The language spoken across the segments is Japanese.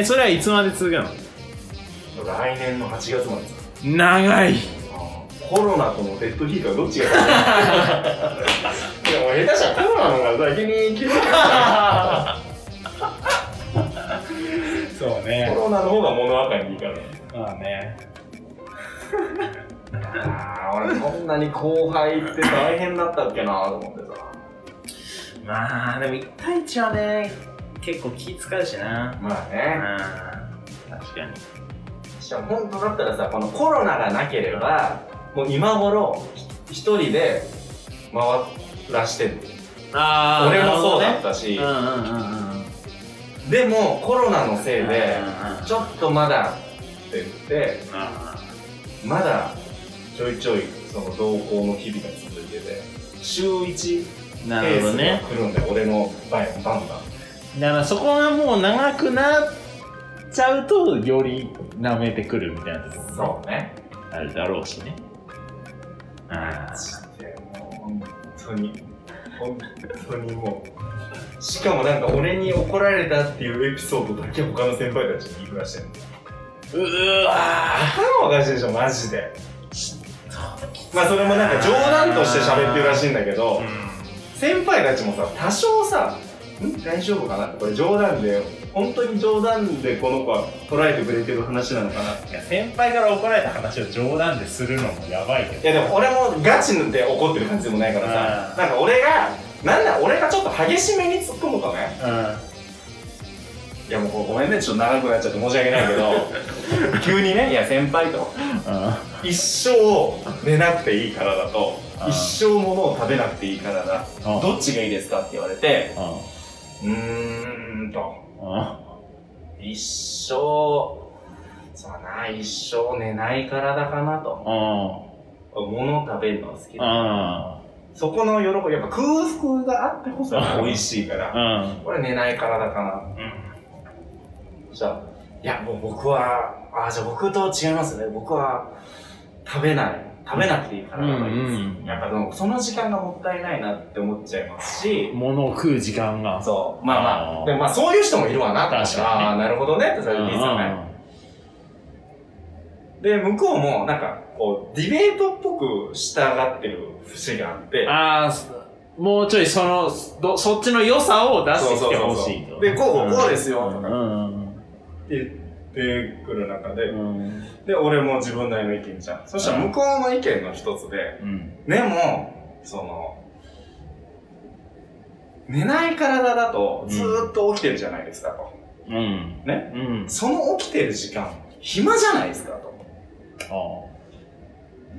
えそれはいつまで続くの？来年の8月まで。さ長い。コロナとのデッドヒートはどっちが？勝 ついやもう下手したらコロナの方が先に決めたそうね。コロナの方が物分かりにいいからまあね。あー俺こんなに後輩って大変だったっけなと思ってさ。まあでも1対1はね結構気使うしな。うんまあね。確かに。しかも本当だったらさこのコロナがなければもう今頃ひ一人で回らしてる。あ俺もそうだねったし、うんうんうんうん。でもコロナのせいでちょっとまだって言ってあまだちょいちょいその同行の日々が続いてて週1ーなペースがるほどね来るんで俺の場合はバンバンだからそこがもう長くなっちゃうとより舐めてくるみたいなとこそうね。あるだろうしね。あでもう本当に本当にもう。しかもなんか俺に怒られたっていうエピソードだけ他の先輩たちに言いふらしてるうーわ頭おかしいで。しょマジでまあそれもなんか冗談として喋ってるらしいんだけど先輩たちもさ多少さん大丈夫かな？これ冗談で本当に冗談でこの子は捉えてくれてる話なのかな？いや先輩から怒られた話を冗談でするのもやばいけど。いやでも俺もガチで怒ってる感じでもないからさうん。なんか俺がなんだ俺がちょっと激しめに突っ込むとね。いやもうごめんねちょっと長くなっちゃって申し訳ないけど 急にねいや先輩と一生寝なくていい体とうん。一生ものを食べなくていい体うん。どっちがいいですかって言われてうーんと。うん一生そうだな一生寝ない体かなと。物を食べるのが好きだうんそこの喜びやっぱ空腹があってこそ美味しいからうん。これ寝ない体かな。じゃあいやもう僕はあじゃあ僕と違いますね。僕は食べない食べなくていい体がいいです、うんうんやっぱその時間がもったいないなって思っちゃいますし物を食う時間が。そう。まあまあでもまあそういう人もいるわな確かにね。ああなるほどねってそれでいいですよね、で向こうもなんかこうディベートっぽく従ってる節があってああすもうちょいそのどそっちの良さを出してきてほしいと。でこうこうですよとかうん言ってくる中で、うん。で俺も自分なりの意見じゃん。そしたら向こうの意見の一つでうん。でもその寝ない体だとずーっと起きてるじゃないですかと、うん。ね？うん。その起きてる時間暇じゃないですかと。あ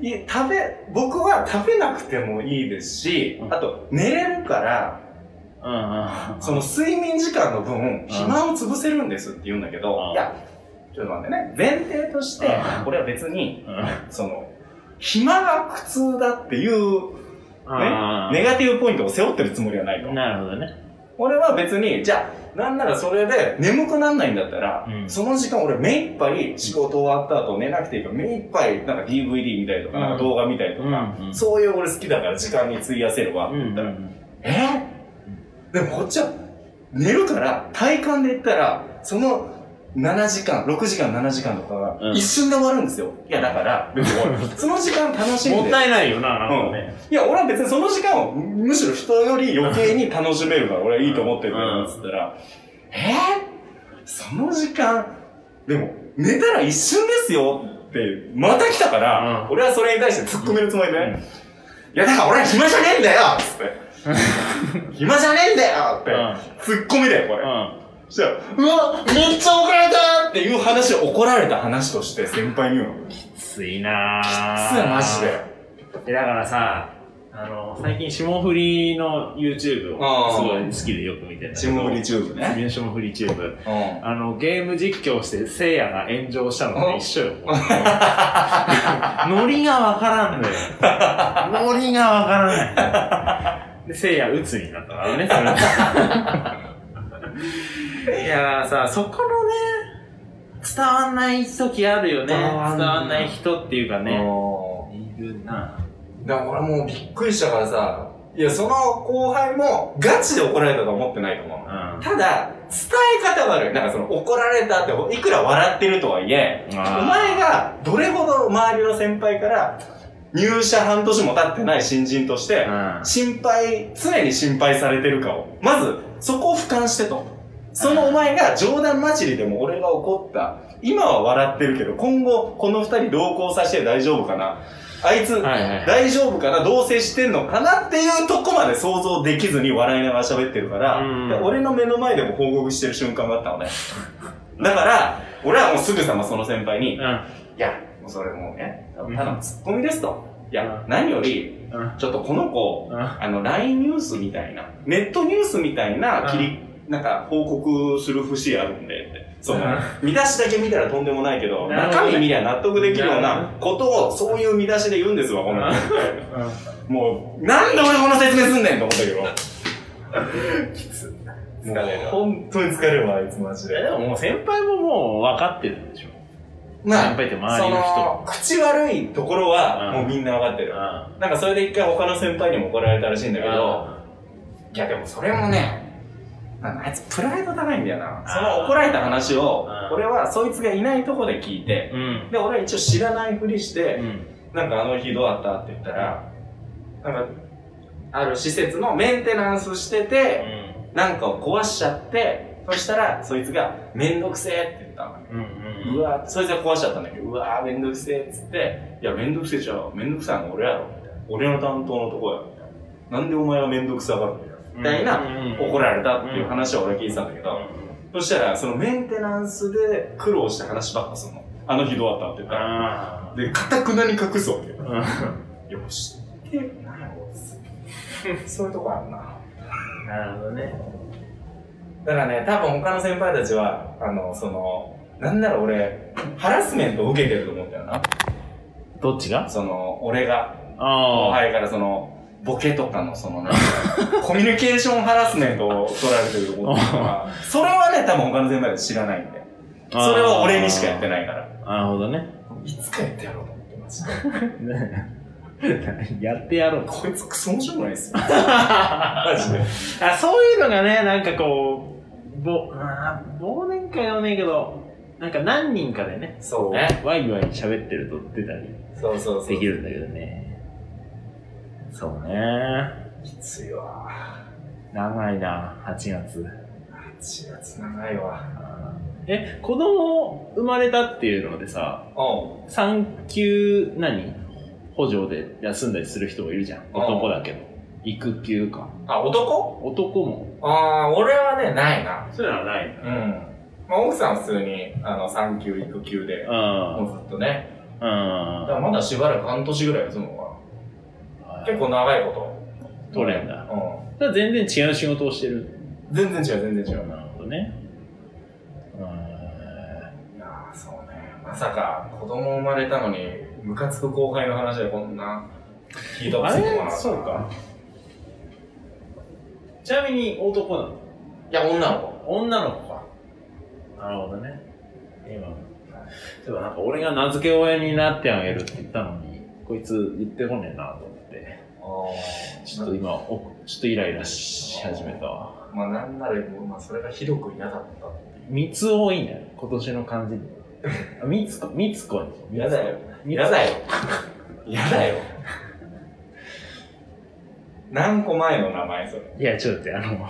いえ食べ僕は食べなくてもいいですし、うん。あと寝れるからあうん。その睡眠時間の分暇を潰せるんですって言うんだけど、うん。いやちょっと待ってね前提としてうん。これは別にうん。その暇が苦痛だっていうあーネガティブポイントを背負ってるつもりはないと。なるほどね。俺は別に、じゃあ、なんならそれで眠くなんないんだったら、うん。その時間俺目いっぱい仕事終わった後寝なくていいから目いっぱいなんか DVD 見たりとか、うん。なんか動画見たりとか、うんうん。そういう俺好きだから時間に費やせるわってうん言ったら、え？でもこっちは寝るから体感で言ったら、その7時間、6時間、7時間とかがうん。一瞬で終わるんですよ。いやだから、その時間楽しんで。もったいないよななんかね。いや、俺は別にその時間を、むしろ人より余計に楽しめるから、俺はいいと思ってるから、つったら、え？ー、その時間、でも、寝たら一瞬ですよって、また来たから、うん。俺はそれに対して突っ込めるつもりで、うん。いや、だから俺は暇じゃねえんだよつって。暇じゃねえんだよって、突っ込みだよ、これ。そしたら、うわ、めっちゃ怒られたっていう話を怒られた話として先輩に言うの。ききついなぁついマジで。えだからさあの最近霜降りの YouTube をすごい好きでよく見てた霜降りチューブね。霜降りチューブうん。あの、ゲーム実況して、せいやが炎上したのと一緒よ。ノリがわからんのよ。ノリがわからない。で、聖夜鬱になったからね、それ。いやーさ、そこのね、伝わんない時あるよね。伝伝わんないわんない人っていうかね。ね。いるな。だから俺もうびっくりしたからさ、いや、その後輩もガチで怒られたとは思ってないと思う。うん。ただ、伝え方が悪い。なんかその怒られたって、いくら笑ってるとはいえ、お前がどれほど周りの先輩から入社半年も経ってない新人として、うん。心配、常に心配されてるかを。まず、そこを俯瞰してと。そのお前が冗談交じりでも俺が怒った。今は笑ってるけど、今後この二人同行させて大丈夫かなあいつ、はいはい。大丈夫かなどう接してんのかなっていうとこまで想像できずに笑いながら喋ってるから、俺の目の前でも報告してる瞬間があったのね。だから、俺はもうすぐさまその先輩に、いうん。や、もうそれもうね、ただのツッコミですと。いや、うん何より、うん。ちょっとこの子、うん。あの、LINE ニュースみたいな、ネットニュースみたいな切り、なんか報告する節あるんでって。その、見出しだけ見たらとんでもないけど、中身見りゃ納得できるようなことを、そういう見出しで言うんですわ、この子って。うん。もう、なんで俺この説明すんねんと思ったけど。きつ。疲れる。本当に疲れるわ、あいつマジで。えでももう先輩ももう分かってるんでしょ。ま先輩って周りの人その、口悪いところは、うんもうみんな分かってる。うなんかそれで一回他の先輩にも怒られたらしいんだけど、いやでもそれもね、なんかあいつプライド高いんだよな。その怒られた話をうん、俺はそいつがいないとこで聞いて、うん。で、俺は一応知らないふりして、うん。なんかあの日どうだったって言ったら、なんか、ある施設のメンテナンスしてて、なんかを壊しちゃって、そしたら、そいつが、めんどくせえって言ったの。うん。うん。うわそいつが壊しちゃったんだけど、うわめんどくせえっつって、いや、めんどくせえじゃん。めんどくさいの俺やろ。みたいな俺の担当のとこや。みたいな。なんでお前はめんどくさがるんだよ。みたいな、怒られたっていう話を俺は聞いてたんだけど、そしたら、そのメンテナンスで苦労した話ばっかするの。あの日どうだったって言ったら。あで、かたくなに隠すわけよ。あ。よし。で、なんやろそういうとこあるな。なるほどね。だからね、多分他の先輩たちは、あの、その、なんなら俺、ハラスメントを受けてると思ったよな。どっちが？その、俺が、後。輩からその、ボケとかのその、なんか コミュニケーションハラスメントを取られてると思ってそれはね、多分他の先輩たち知らないんで。それは俺にしかやってないから。なるほどね。いつかやってやろうと思ってました。やってやろう。こいつクソ面白くないっすよ。マジで。あそういうのがね、なんかこう、ぼ、あー忘年会はねえけど、なんか何人かでね、そうね。ワイワイ喋ってると出たりそうそうそう。できるんだけどね。そうね。きついわ。長いな、8月。8月長いわ。え、子供生まれたっていうのでさ、産休何？補助で休んだりする人もいるじゃん。男だけど。育休か。あ、男？男も。ああ、俺はね、ないな。そういうのはないんだ。うん。まあ、奥さんは普通に、あの、産休、育休で、もうずっとね。うん。だからまだしばらく半年ぐらい休むのかな。結構長いこと。取れんだ。うだから全然違う仕事をしてる。ん。全然違う、全然違う。なるほどね。ういやーそうね。まさか、子供生まれたのに、ムカつく後輩の話でこんな、ヒートん。あアップするとはれ？そうか。ちなみに男なの？いや、女の子。女の子か。なるほどね。今。でもなんか俺が名付け親になってあげるって言ったのに、こいつ言ってこねえなと思って。あちょっと今、おちょっとイライラし始めたわ。まあ、なんなら、まあ、それがひどく嫌だったっていう。三つ多いんだよ、今年の漢字に。あ 三つ子、三つ子に。嫌だよ。三つ嫌だよ。嫌だよ。何個前の名前それ？いや、ちょっと待って、あの、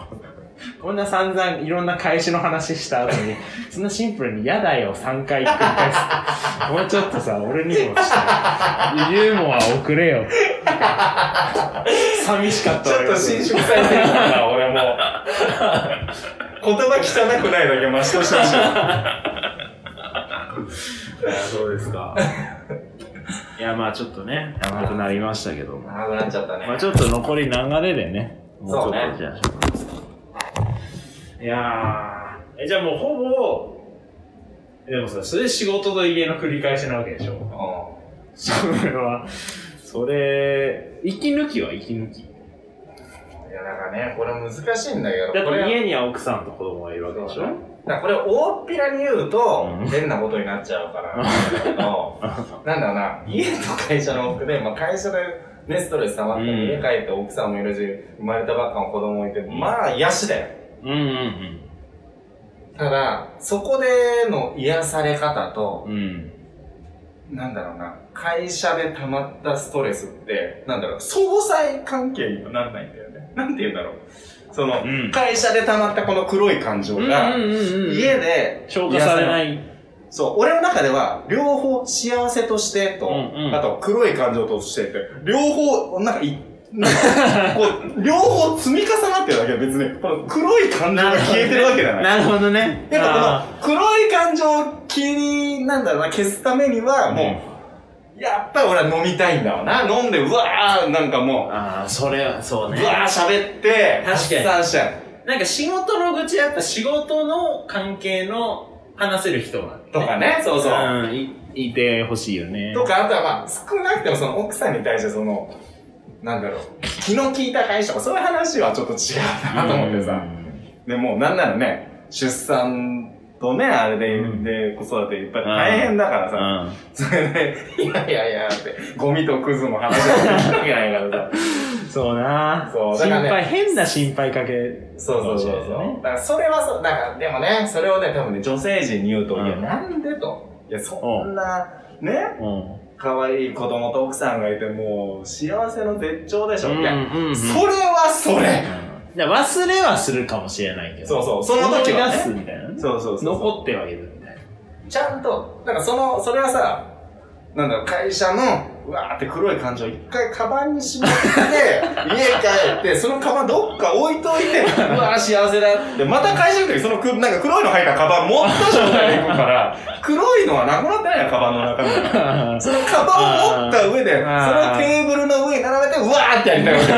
こんな散々いろんな返しの話した後に、そんなシンプルに嫌だよ3回繰り返す。もうちょっとさ、俺にもちょっと、ユーモア送れよ。寂しかったちょっと伸縮されてるからな、俺も。言葉汚くないだけマシとしてほしい。そうですか。いや、まあちょっっとね、長くなりましたけども。長くなっちゃったね。まあちょっと残り流れでね。もうちょっとじゃあ、しますいやー、え、じゃあもうほぼ、でもさ、それ仕事と家の繰り返しなわけでしょ。う それは、それ、息抜きは息抜き。ん。いや、だからね、これ難しいんだけど、だって家には奥さんと子供がいるわけでしょ？だこれ大っぴらに言うとうん、変なことになっちゃうから なんだろうな、家と会社の往復で、まあ会社でね、ストレス溜まって、うん家帰って奥さんもいるし、生まれたばっかの子供もいて、まあ癒しだよ。うんうんただ、そこでの癒され方と、うん。うん。なんだろうな、会社で溜まったストレスって、なんだろう、相殺関係にはなんないんだよね。なんて言うんだろう。その、うん会社で溜まったこの黒い感情が、家で消化されない。そう、俺の中では、両方幸せとしてと、うんうんあと黒い感情としてって、両方、なんかい、なんかこう、両方積み重なってるだけで別に、この黒い感情が消えてるわけじゃない。なるほどね。やっぱこの黒い感情を消に、なんだろうな、消すためには、もう、やっぱり俺は飲みたいんだわな。飲んで、うわー、なんかもああ、それは、そうう、ねう。わー喋って、確かに発散しちゃう。なんか仕事の愚痴はやっぱ仕事の関係の話せる人が、とかね、そうそう。うん、いいてほしいよね。とか、あとはまあ、少なくてもその奥さんに対してその、なんだろう、気の利いた会社とかそういう話はちょっと違うなと思ってさ。でもうなんならね、出産とね、あれで、うんで、子育ていっぱい大変だからうさ、ん。それで、いやいやいやって、ゴミとクズの話をしなきゃいけないからさ。そうなそうだからね心配、変な心配かけ。そうそうそうそう。だからそれはそう、だからでもね、それをね、多分ね、女性陣に言うと、うんいや、なんでと。いや、そんな、ね、うん。可愛い子供と奥さんがいて、もう、幸せの絶頂でしょ。いや、それはそれじゃ忘れはするかもしれないけど。そうそう、その時は思い出すね。みたいなね。そうそうそうそう。残ってはいるみたいな。ちゃんと、なんかその、それはさ、なんだろう、会社の、うわーって黒い感情を一回カバンにしまって、家帰って、そのカバンどっか置いといて、うわー幸せだって、また会社の時そのく、なんか黒いの入ったカバン持った状態で行くから、黒いのはなくなってないよ、カバンの中身が。そのカバンを持った上で、そのテーブルの上に並べて、うわーってやりたいわけよ。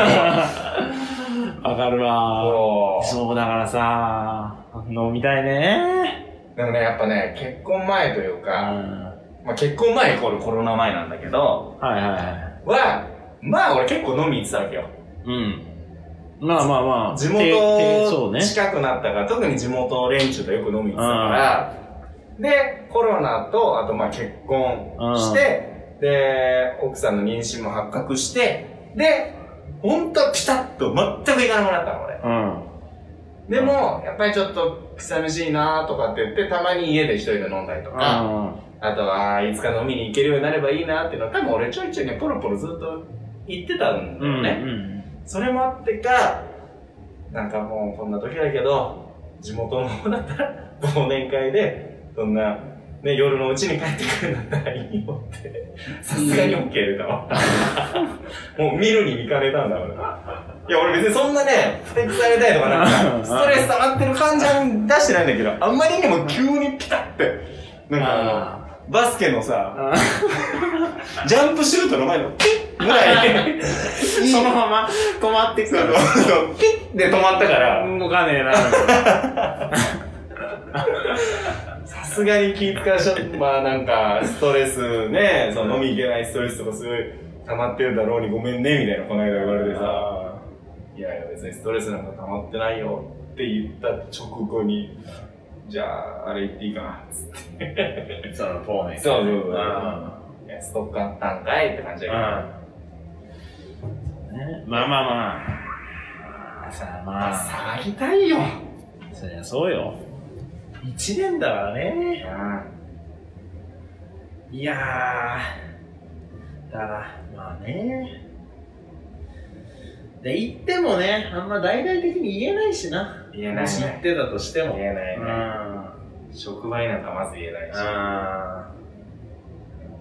わかるわそうそうだからさ、飲みたいね。でもね、やっぱね、結婚前といううん。か、はまあ結婚前イコールコロナ前なんだけど、いはいはい。は、まあ俺結構飲み行ってたわけよ。うん。まあまあまあ。地ててそ元うね。近くなったから、特に地元連中とよく飲みに行ってたから、で、コロナと、あとまあ結婚して、で、奥さんの妊娠も発覚して、で、ほんとピタッと全く行かなくなったの俺。うん。でも、やっぱりちょっと寂しいなとかって言って、たまに家で一人で飲んだりとか、あとは、いつか飲みに行けるようになればいいなっていうのは、多分俺ちょいちょいね、ポロポロずっと言ってたんだうん。よね。うん。それもあってか、なんかもうこんな時だけど、地元の方だったら忘年会で、そんな、ね、夜のうちに帰ってくるんだったらいいよって、さすがに OK 出たわ。もう見るに見かねたんだ俺。いや、俺別にそんなね、ふてくされたいとかなんか、ストレス溜まってる感じは出してないんだけど、あんまりにも急にピタって、なんかあの、あバスケのさ、あ。ジャンプシュートの前のピッぐらい、そのまま止まってくる。ピッで止まったから、動かねえな。さすがに気使わしちゃって、まあなんか、ストレスね、その飲み行けないストレスとかすごい溜まってるだろうにごめんね、みたいなこの間言われてさ、いやいや別にストレスなんか溜まってないよって言った直後に、じゃあ、あれ言っていいかな、つって。その、フォーネそうそうそうあいや、ストックあったんかいって感じだけど。あ。ねまあまあまあ。まあさあままあ、あ、騒ぎたいよ。そりゃそうよ。一年だからね。いやー。だから、まあね。で、言ってもね、あんま大々的に言えないしな。言えないもし言ね。ってたとしても。言えないうん。ね。職場になんかまず言えないし。あ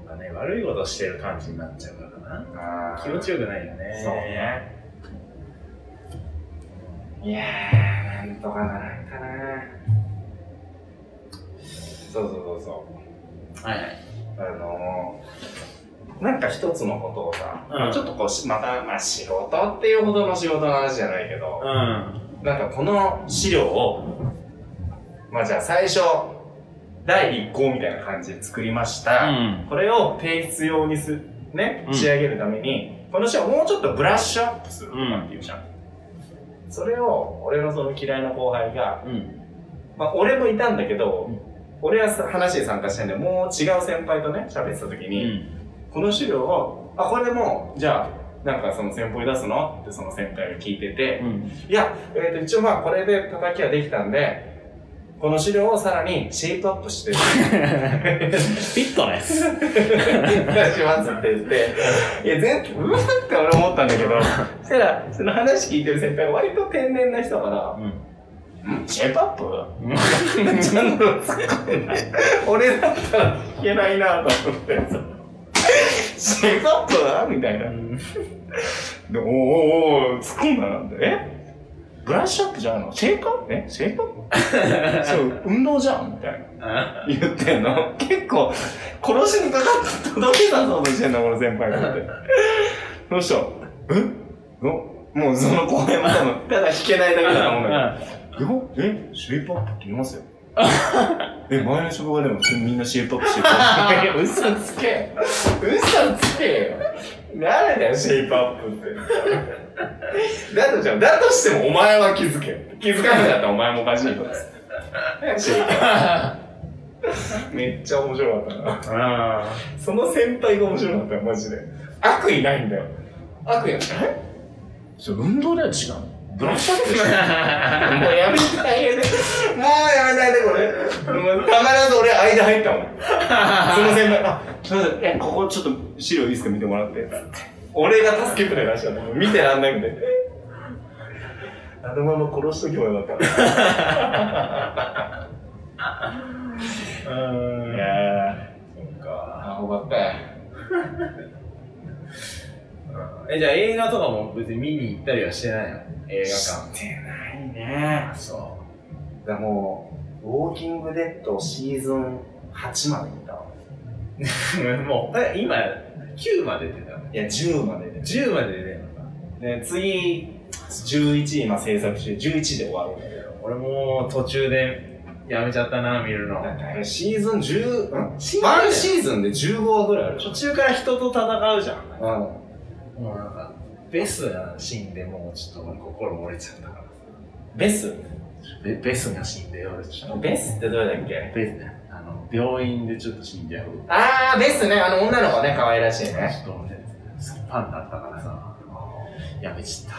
ーなんかね、悪いことしてる感じになっちゃうからな。気持ちよくないよね。そうね。いやー、なんとかならんかな。そうそうそうそう。はいはい。あのー、なんか一つのことをさ、うんちょっとこうし、また、まあ仕事っていうほどの仕事の話じゃないけど、うん。なんかこの資料を、まあじゃあ最初、第一項みたいな感じで作りました。うん。これを提出用にす、ね、うん仕上げるために、この資料をもうちょっとブラッシュアップするとかっていうじゃん。それを、俺のその嫌いな後輩が、うん。まあ俺もいたんだけど、うん俺はさ話に参加してんで、もう違う先輩とね、喋ってた時に、この資料を、あ、これでもう、じゃあ、なんかその先輩出すの？ってその先輩が聞いてて、うん。いや、えっ、と、一応まあこれで叩きはできたんで、この資料をさらにシェイプアップして、フィットネス。出しますって言って、いや、全部、うわって俺思ったんだけど、そしたら、その話聞いてる先輩が割と天然な人だから、うん。うん、シェイプアップ？ちゃん。と突っ込んで、俺だったら聞けないなと思って。さ、シェイプアップ？みたいな。で、おーおーおー突っ込んだなんて、え？ブラッシュアップじゃんの？シェイプアップえ？シェイプアップそう、運動じゃんみたいな。言ってんの。結構、殺しにかかって届けたそうとしてんの、この先輩がって。どうした？え？の？もうその公演も多分、ただ弾けないだけだと思うんだけど。よえ？シェイプアップって言いますよ。え、前の職場でもみんなシェイプアップしてる。嘘つけ。嘘つけよ。誰だよ、シェイプアップって。だとじゃん、だとしてもお前は気づけ。気づかなかったらお前もおかしいよ。シェイプアップ。めっちゃ面白かったな。あその先輩が面白かったよ、マジで。悪意ないんだよ。悪意ない。え？そう、運動では違うの？ブラッシュアップでしょもうやめてあげて。もうやめないで、これ。もう必ず俺間入ったもん。その先輩、あ、すいません、え、ここちょっと資料いいですか見てもらって。俺が助けてらっしゃる。見てらんなくて。あのまま殺しときもよかった。うんいやー、そっか。あ、ほかったよ。え、じゃあ映画とかも別に見に行ったりはしてないの？映画してないね。館。そだからもう、ウォーキングデッドシーズン8まで見たわ。う。もう、え今、9まで出てたの？いや、10までで。10まで出てんのか。で、次、11今制作中、11で終わるんだけど。俺も途中でやめちゃったな、見るの。シーズン10、うんシーズンワンシーズンで15話ぐらいある途中から人と戦うじゃん。ょ。もうなんか、ベスが死んで、もうちょっと俺心折れちゃったから。うん。ベス？ベベスが死んで、俺ちょっと。ベスってどれだっけ？ベス、あの、病院でちょっと死んじゃう。あー、ベスね。あの女の子ね、可愛らしいね。ちょっと俺、ファンだったからさ、やめちった。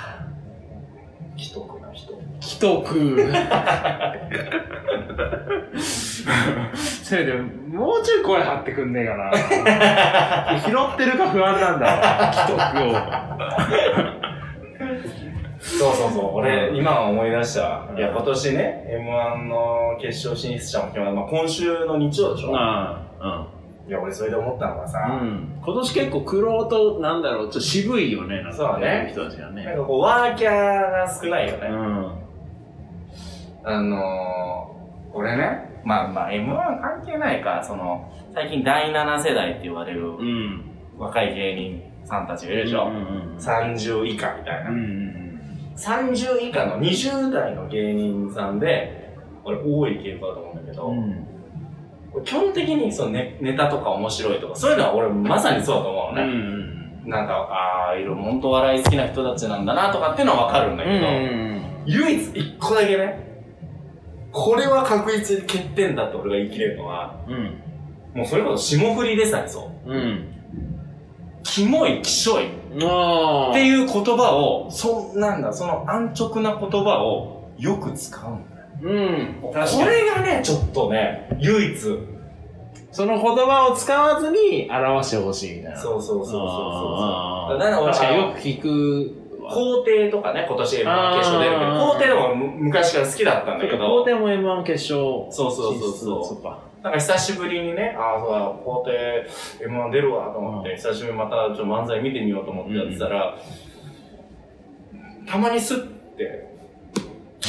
既得な人。既得。せめて、もうちょい声張ってくんねえかな。拾ってるか不安なんだわ、既得を。そうそうそう。俺、今思い出した。うんいや、今年ね、M1 の決勝進出者も決まる。まあ、今週の日曜でしょあいや、俺それで思ったのがあ、さ、うん。今年結構苦労と、なんだろう、ちょっと渋いよね、なんか。そうだね人たちがなんね。かこう、ワーキャーが少ないよね。うん。あのー、俺ね、まあまあ M1 関係ないか、その、最近第7世代って言われるうん。若い芸人さんたちがいるでしょ。うんうん30以下みたいな。うん。うん30以下の20代の芸人さんで、俺多い傾向だと思うんだけど、うん。うん。基本的にそのネネタとか面白いとか、そういうのは俺まさにそうだと思ううのね。ん。なんか、ああ、いろ、本当笑い好きな人たちなんだなとかっていうのはわかるんだけど、唯一一個だけね、これは確実に欠点だって俺が言い切れるのは、うん。もうそれこそ霜降りでさえそう。うん。キモい、キショいっ。ていう言葉を、そ、なんだ、その安直な言葉をよく使うんだよ。うん。こ。れがね、ちょっとね、唯一。その言葉を使わずに表してほしいみたいな。そうそうそうそうそう。だから俺確かにはよく聞くわ。皇帝とかね、今年 M1 決勝出るけど、皇帝でもむ昔から好きだったんだけ皇ど、帝も M1 決勝。そうそうそうそうそっか。なんか久しぶりにね、ああ、そうだ、皇帝 M1 出るわと思って、うん久しぶりにまたちょっと漫才見てみようと思ってやってたら、たまにスッて、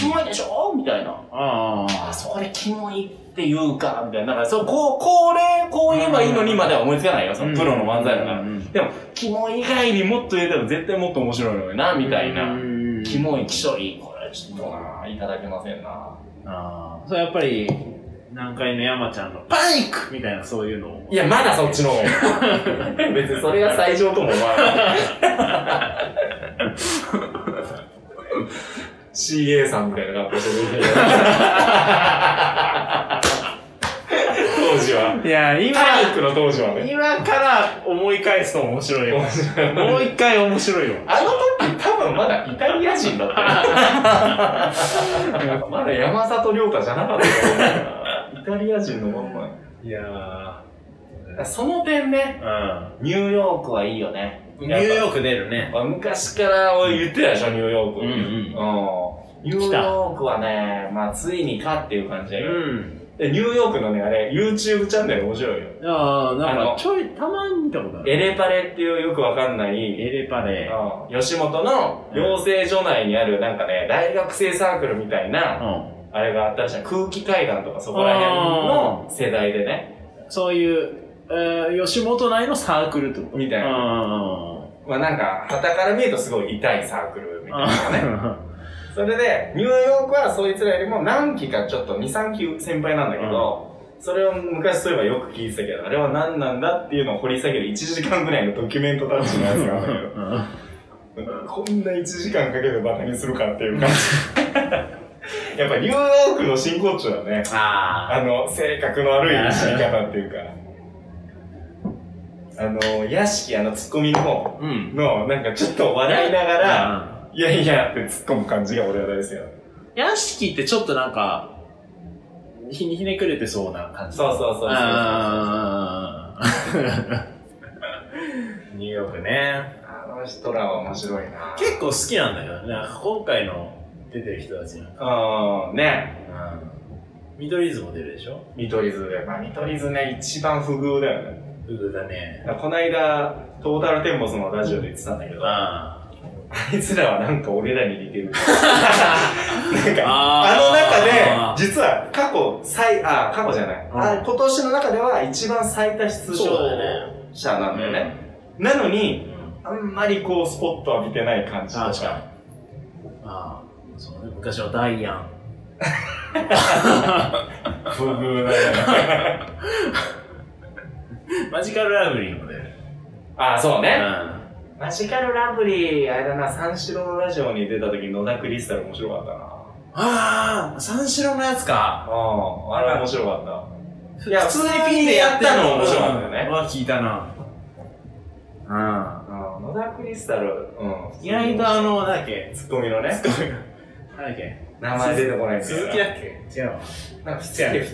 キモいでしょみたいな。ああ、そこでキモいって言うかみたいな。なんか、そう、こう、これ、こう言えばいいのにまでは思いつかないよ、そのプロの漫才だから。うんでも、キモい以外にもっと言えたら絶対もっと面白いのにな、みたいな。うんキモい、キショい、これちょっとな、いただけませんな。ああ。それやっぱり、南海の山ちゃんのパニックみたいなそういうのを。いや、まだそっちの。別にそれが最上とも思わない。CA さんみたいな格好してる。当時は。いや、今、パニックの当時はね。今から思い返すと面白いよ。もう一回面白いよ。あの時多分まだイタリア人だったよ。まだ山里亮太じゃなかったよ。イタリア人のまんま。いやその点ね、ー、ニューヨークはいいよね。うん。ニューヨーク出るね。まあ昔から俺言ってたでしょ、ニューヨーク。うんうんニューヨークはね、まあついにかっていう感じだけど、ん。でニューヨークのね、あれ、YouTube チャンネル面白いよ。ああ、なんかちょい、たまに見たことある。エレパレっていうよくわかんない、エレパレ。うん吉本の養成所内にあるなんかね、大学生サークルみたいな、うん。あれがあったじゃん。空気階段とかそこら辺の世代でね、そういう、えー、吉本内のサークルってことみたいな。な。まあなんか、旗から見るとすごい痛いサークルみたいなね。あそれで、ニューヨークはそいつらよりも何期かちょっと2、3期先輩なんだけど、それを昔そういえばよく聞いてたけど、あれは何なんだっていうのを掘り下げる1時間ぐらいのドキュメントタッチのやつがあるんだけど、こんな1時間かけてバカにするかっていう感じ。やっぱニューヨークの真骨頂だね。ああの、性格の悪い死に方っていうか。あの、屋敷、あの、ツッコミの方ー。うん。の、なんかちょっと笑いながら、ら、いやいやって突っ込む感じが俺は大好きなの。屋敷ってちょっとなんか、ひにひねくれてそうな感じ。そうそうそうそうニューヨークね。あの人らは面白いな結構好きなんだけどね。なんか今回の出てる人たちの。うん、ね。見取り図も出るでしょ？見取り図で。まあ見取り図ね、一番不遇だよね。うぐだね。この間、トータルテンボスのラジオで言ってたんだけど、ああいつらはなんか俺らに似てる。なんか、あの中で、実は過去最、あ、過去じゃない。うんあ今年の中では一番最多出場そうだよね者なんだよね。なのに、あんまりこうスポット浴びてない感じと確かに。ああ、そうね。昔のダイアン。不遇だよね。マジカルラブリーも出る。あ、そうね。うんマジカルラブリー、あれだな、三四郎のラジオに出た時野田クリスタル面白かったな。ああ、三四郎のやつか。うん、あれ面白かった。いや、普通にピンでやったの面白かったよね。は聞いたな。ううん、野田クリスタル、うん。ん。意外とあの、なんだっけ、ツッコミのね、なんだっけ、名前出てこない鈴木だっけ？違うわ。なんか違う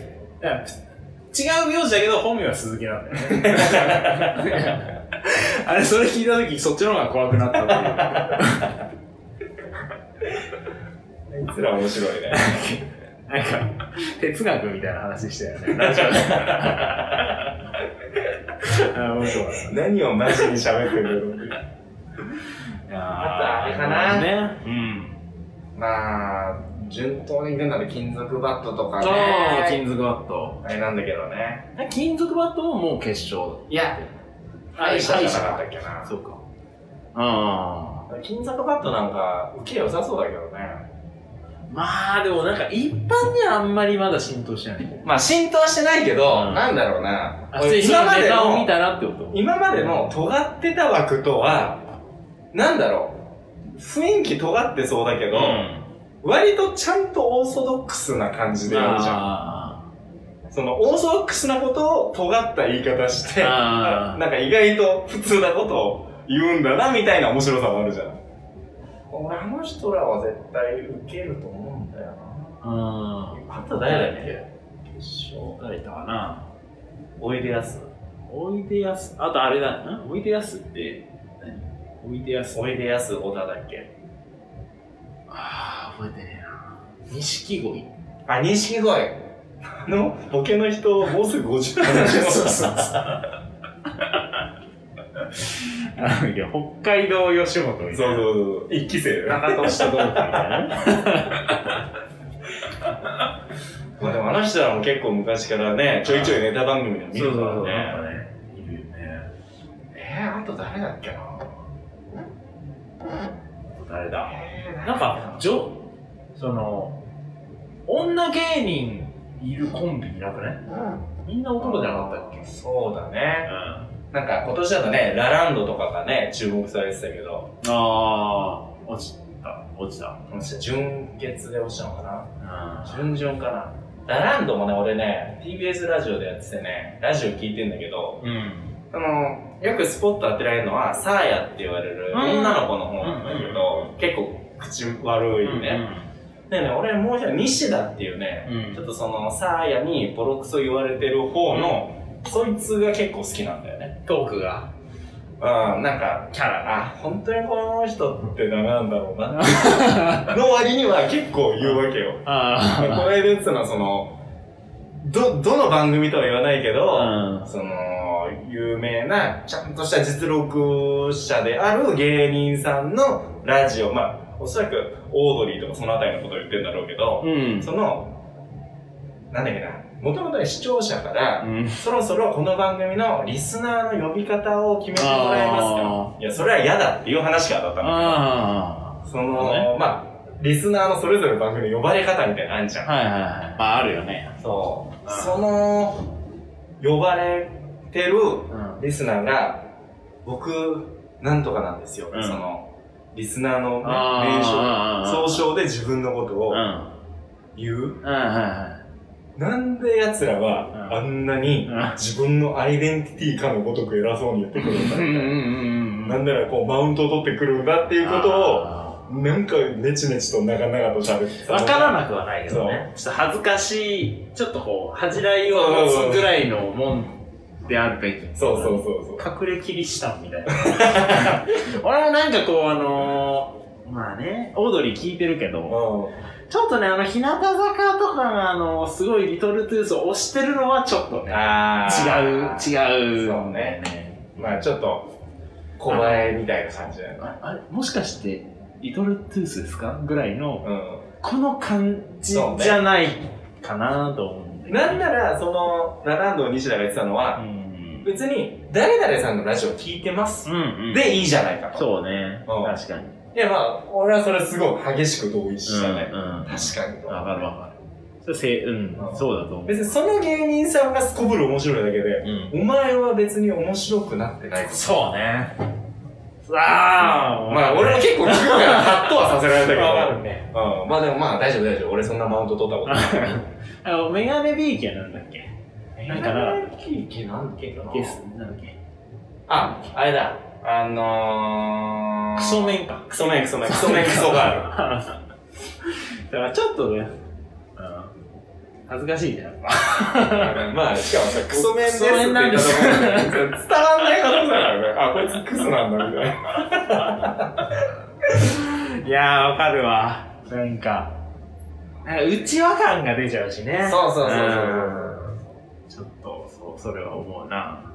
違う名字だけど本名は鈴木なんだよね。あれ、それ聞いたとき、そっちの方が怖くなったっていう。あいつら面白いね。なんか、哲学みたいな話したよね。ラジオで。あ、面白かった。何をマジに喋ってるの？いやあとあれかなね。うん。まあ、順当に行くんだら金属バットとかああ、ね。金属バット。あれなんだけどね。金属バットももう決勝。いや、敗者じゃなかったっけな。そうか。ああ。金属バットなんか、受け良さそうだけどね。まあ、でもなんか一般にはあんまりまだ浸透してない。まあ浸透はしてないけど、うんなんだろうな。あ、今今までの、たらってこと？今までの尖ってた枠とは、なんだろう。雰囲気尖ってそうだけど、割とちゃんとオーソドックスな感じでやるじゃん。あそのオーソドックスなことを尖った言い方して、あーなんか意外と普通なことを言うんだなみたいな面白さもあるじゃん。俺あの人らは絶対受けると思うんだよーあー。あと誰だっけ？決勝。誰いたかなおいでやす。おいでやす。あとあれだ。ん？おいでやすって何？おいでやす。おいでやす小田だっけ？ああ、覚えてねえな。錦鯉。あ、錦鯉。あの、ボケの人、もうすぐ50の話そうそうあいや北海道吉本みたいな。そうそうそう。一期生。中戸下同期みたいな。まあでもあの人らも結構昔からね、ちょいちょいネタ番組で見るからね。ね。いるよね。えー、あと誰だっけな誰だえーなんか、じょ、その、女芸人いるコンビいなくねみんな男じゃなかったっけ？そうだね。うん。なんか今年だとね、ラランドとかがね、注目されてたけど、あー、落ちた。落ちた。もし準決で落ちたのかな？うん。準々かな？ラランドもね、俺ね、TBS ラジオでやっててね、ラジオ聞いてんだけど、うん。あの、よくスポット当てられるのは、サーヤって言われるうん女の子の方なんだけど、結構口悪いね。でね、俺もう一人、西田っていうね、うんちょっとその、サーヤにボロクソ言われてる方の、そいつが結構好きなんだよね。トークが？うん、なんか、キャラ、あ、本当にこの人ってダメなんだろうな。の割には結構言うわけよ。こあの間言ってたのは、その、ど、どの番組とは言わないけど、うんその、有名な、ちゃんとした実力者である芸人さんのラジオ、まあ、おそらくオードリーとかそのあたりのことを言ってるんだろうけど、うん。その、なんだっけな、もともとは視聴者から、うん。そろそろこの番組のリスナーの呼び方を決めてもらえますあかいや、それは嫌だっていう話からだったの。あその、ねまあ、リスナーのそれぞれの番組の呼ばれ方みたいなのあんじゃんあ。。はいはいはい。まあ、あるよね。そう。うんその、呼ばれてるうん。リスナーが、僕、なんとかなんですよ。うんその、リスナーの、ね、名称、総称で自分のことをうん。言う？なんで奴らうんは、あんなにうん自分のアイデンティティかのごとく偉そうに言ってくるんだいはい。うんみたいな。うんなんならこう、マウントを取ってくるんだっていうことを、あなんかネチネチと長々と喋ってーわからなくはないけどね。ちょっと恥ずかしい、ちょっとこう、恥じらいを持つぐらいのもんであるべき。そうそうそうそう。隠れキリシタンみたいな。俺もなんかこう、あのー、まあね、オードリー聞いてるけど、ちょっとね、あの、日向坂とかが、あの、すごいリトルトゥースを推してるのはちょっとね、あ違う、違う。そうね。まあちょっと、小映えみたいな感じだよね。ああれ、もしかして、リトルトゥースですかぐらいの、うん。この感じじゃないかなと思うなんなら、その、ラランドの西田が言ってたのうは、ん。別に、誰々さんのラジオ聞いてます。でいいじゃないかと。そうね。うん確かに。いやまあ、俺はそれすごい激しく同意したね。確かに。わかるわかる。それせうんう、んそうだと思う。別にその芸人さんがすこぶる面白いだけで、うん。お前は別に面白くなってないとそうね。ああ、まあ、俺も結構聞くから、ハッとはさせられたけど。わかるね。うん。まあでもまあ、大丈夫大丈夫。俺そんなマウント取ったことない。あの、メガネビーキはなんだっけ？なんかなキーキなんけかなゲス、なんだっけあ、あれだ。あのー、クソメンか。クソメン、クソメン、クソメン、クソガール。だからちょっとね、うん恥ずかしいじゃん。まあ、しかもさ、クソメンですって言ったところで伝わんない可能性だからね。あ、こいつクソなんだ、みたいな。いやー、わかるわ。なんか、なんか内輪感が出ちゃうしね。そうそうそうそうと、それは思うな。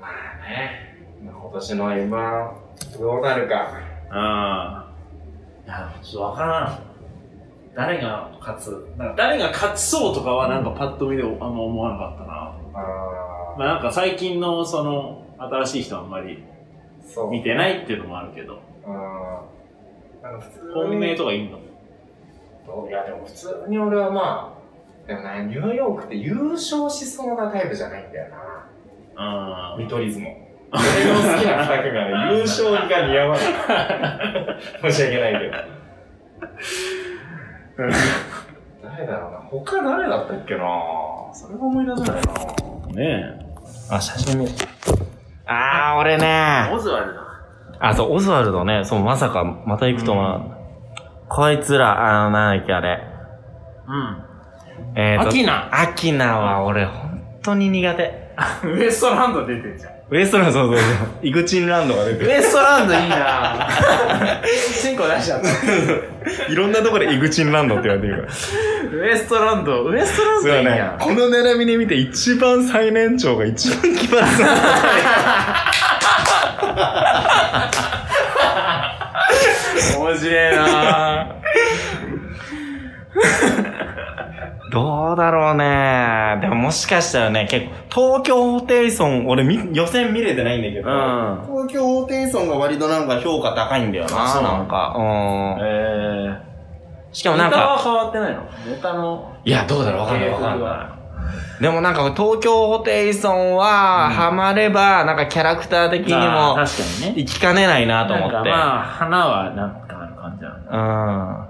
まあね、今年の M1、どうなるか。ああ。いや、ちょっとわからん。誰が勝つ？なんか誰が勝ちそうとかはなんかパッと見であんま思わなかったな。あまあなんか最近のその新しい人はあんまり。見てないっていうのもあるけど、うん。なんか普通に本命とかいんの？いや、でも普通に俺はまあ、でもね、ニューヨークって優勝しそうなタイプじゃないんだよな。あ見取り図も。俺の好きな二組がね、優勝が似合わない。申し訳ないけど。誰だろうな。他誰だったっけなそれが思い出せないなあ。ねあ、写真見る。あー、俺ねえ。オズワルド。あ、そう、オズワルドね。そう、まさか、また行くとは。こいつら、あの、なんだっけ、あれ。うん。えーと、アキナアキナは俺、本当に苦手。ウエストランド出てんじゃん。ウエストランド、そうそうそう。イグチンランドが出てウエストランドいいなチンコ出しちゃった。る。いろんなところでイグチンランドって言われてるから。ウエストランド、ウエストランドいいや。ん。この並びで見て一番最年長が一番奇抜な。面白いなどうだろうね。でももしかしたらね、結構、東京ホテイソン、俺み予選見れてないんだけど、うん。東京ホテイソンが割となんか評価高いんだよな、そうなんか。うん。えしかー。もなんか、ネタは変わってないの？ネタの。いや、どうだろうわかんないわかんない。はでもなんか東京ホテイソンは、ハマれば、なんかキャラクター的にまあも、確かにね。生きかねないなと思って。なんかまあ、花はなんかある感じなの。うん。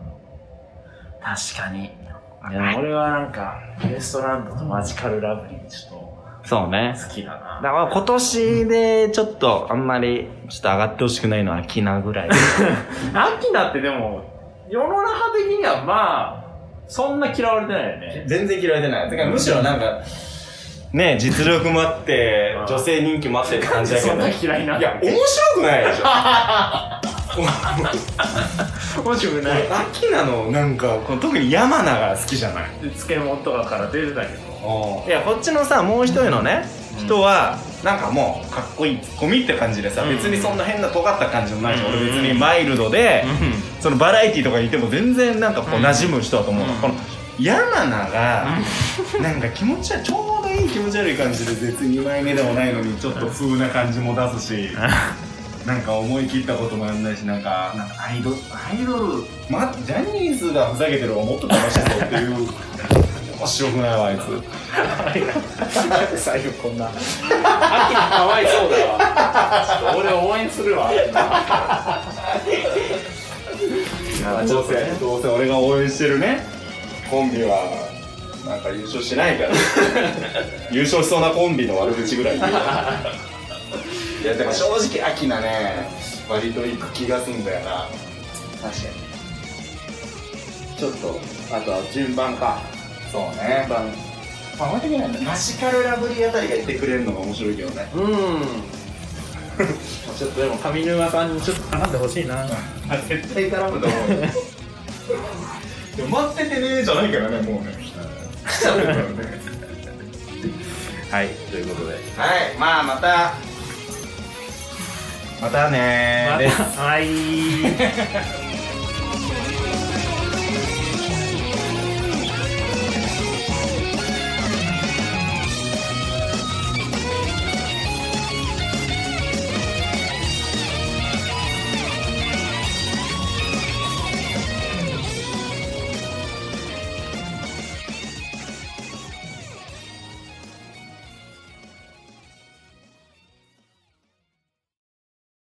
確かに。いや俺はなんか、ウエストランドとマジカルラブリーちょっそうね。と好きだな。だから今年でちょっとあんまりちょっと上がってほしくないのはキナぐらい。アキナってでも、世の中的にはまあ、そんな嫌われてないよね。全然嫌われてない。だからむしろなんか、ね実力もあってうん、女性人気もあってって感じだけど。そんな嫌いなんいや、面白くないでしょ。面白くない。アキナの？なんか、特に山名が好きじゃない？で漬物とかから出てたけど。いや、こっちのさ、もう一人のね、人は、なんかもう、かっこいいツッコミって感じでさ、うん。別にそんな変な尖った感じもないし、うん。俺別にマイルドで、そのバラエティとかにいても全然なんかこううん馴染む人だと思う。の、うん。この山名が、なんか気持ちはちょうどいい気持ち悪い感じで別に2枚目でもないのにちょっと風な感じも出すし、なんか思い切ったこともやんないしなんかなんかアイドルアイドル、ま、ジャニーズがふざけてるもっと楽しそうっていう 面白くないわあいつ最後こんな。アキナかわいそうだわ。俺応援するわ。どうせどうせ俺が応援してるねコンビはなんか優勝しないから 優勝しそうなコンビの悪口ぐらいいやでも正直アキナね割と行く気がすんだよな確かに。ちょっと、あとは順番か。そうね順番。まあ、的にはマジカルラブリーあたりが言ってくれるのが面白いけどねうん。ちょっとでも上沼さんにちょっと絡んでほしいな。絶対絡むと思うよ でも待っててねじゃないからねもうね 来ちゃってるからねはい、ということで。はいまあまたまたねはい。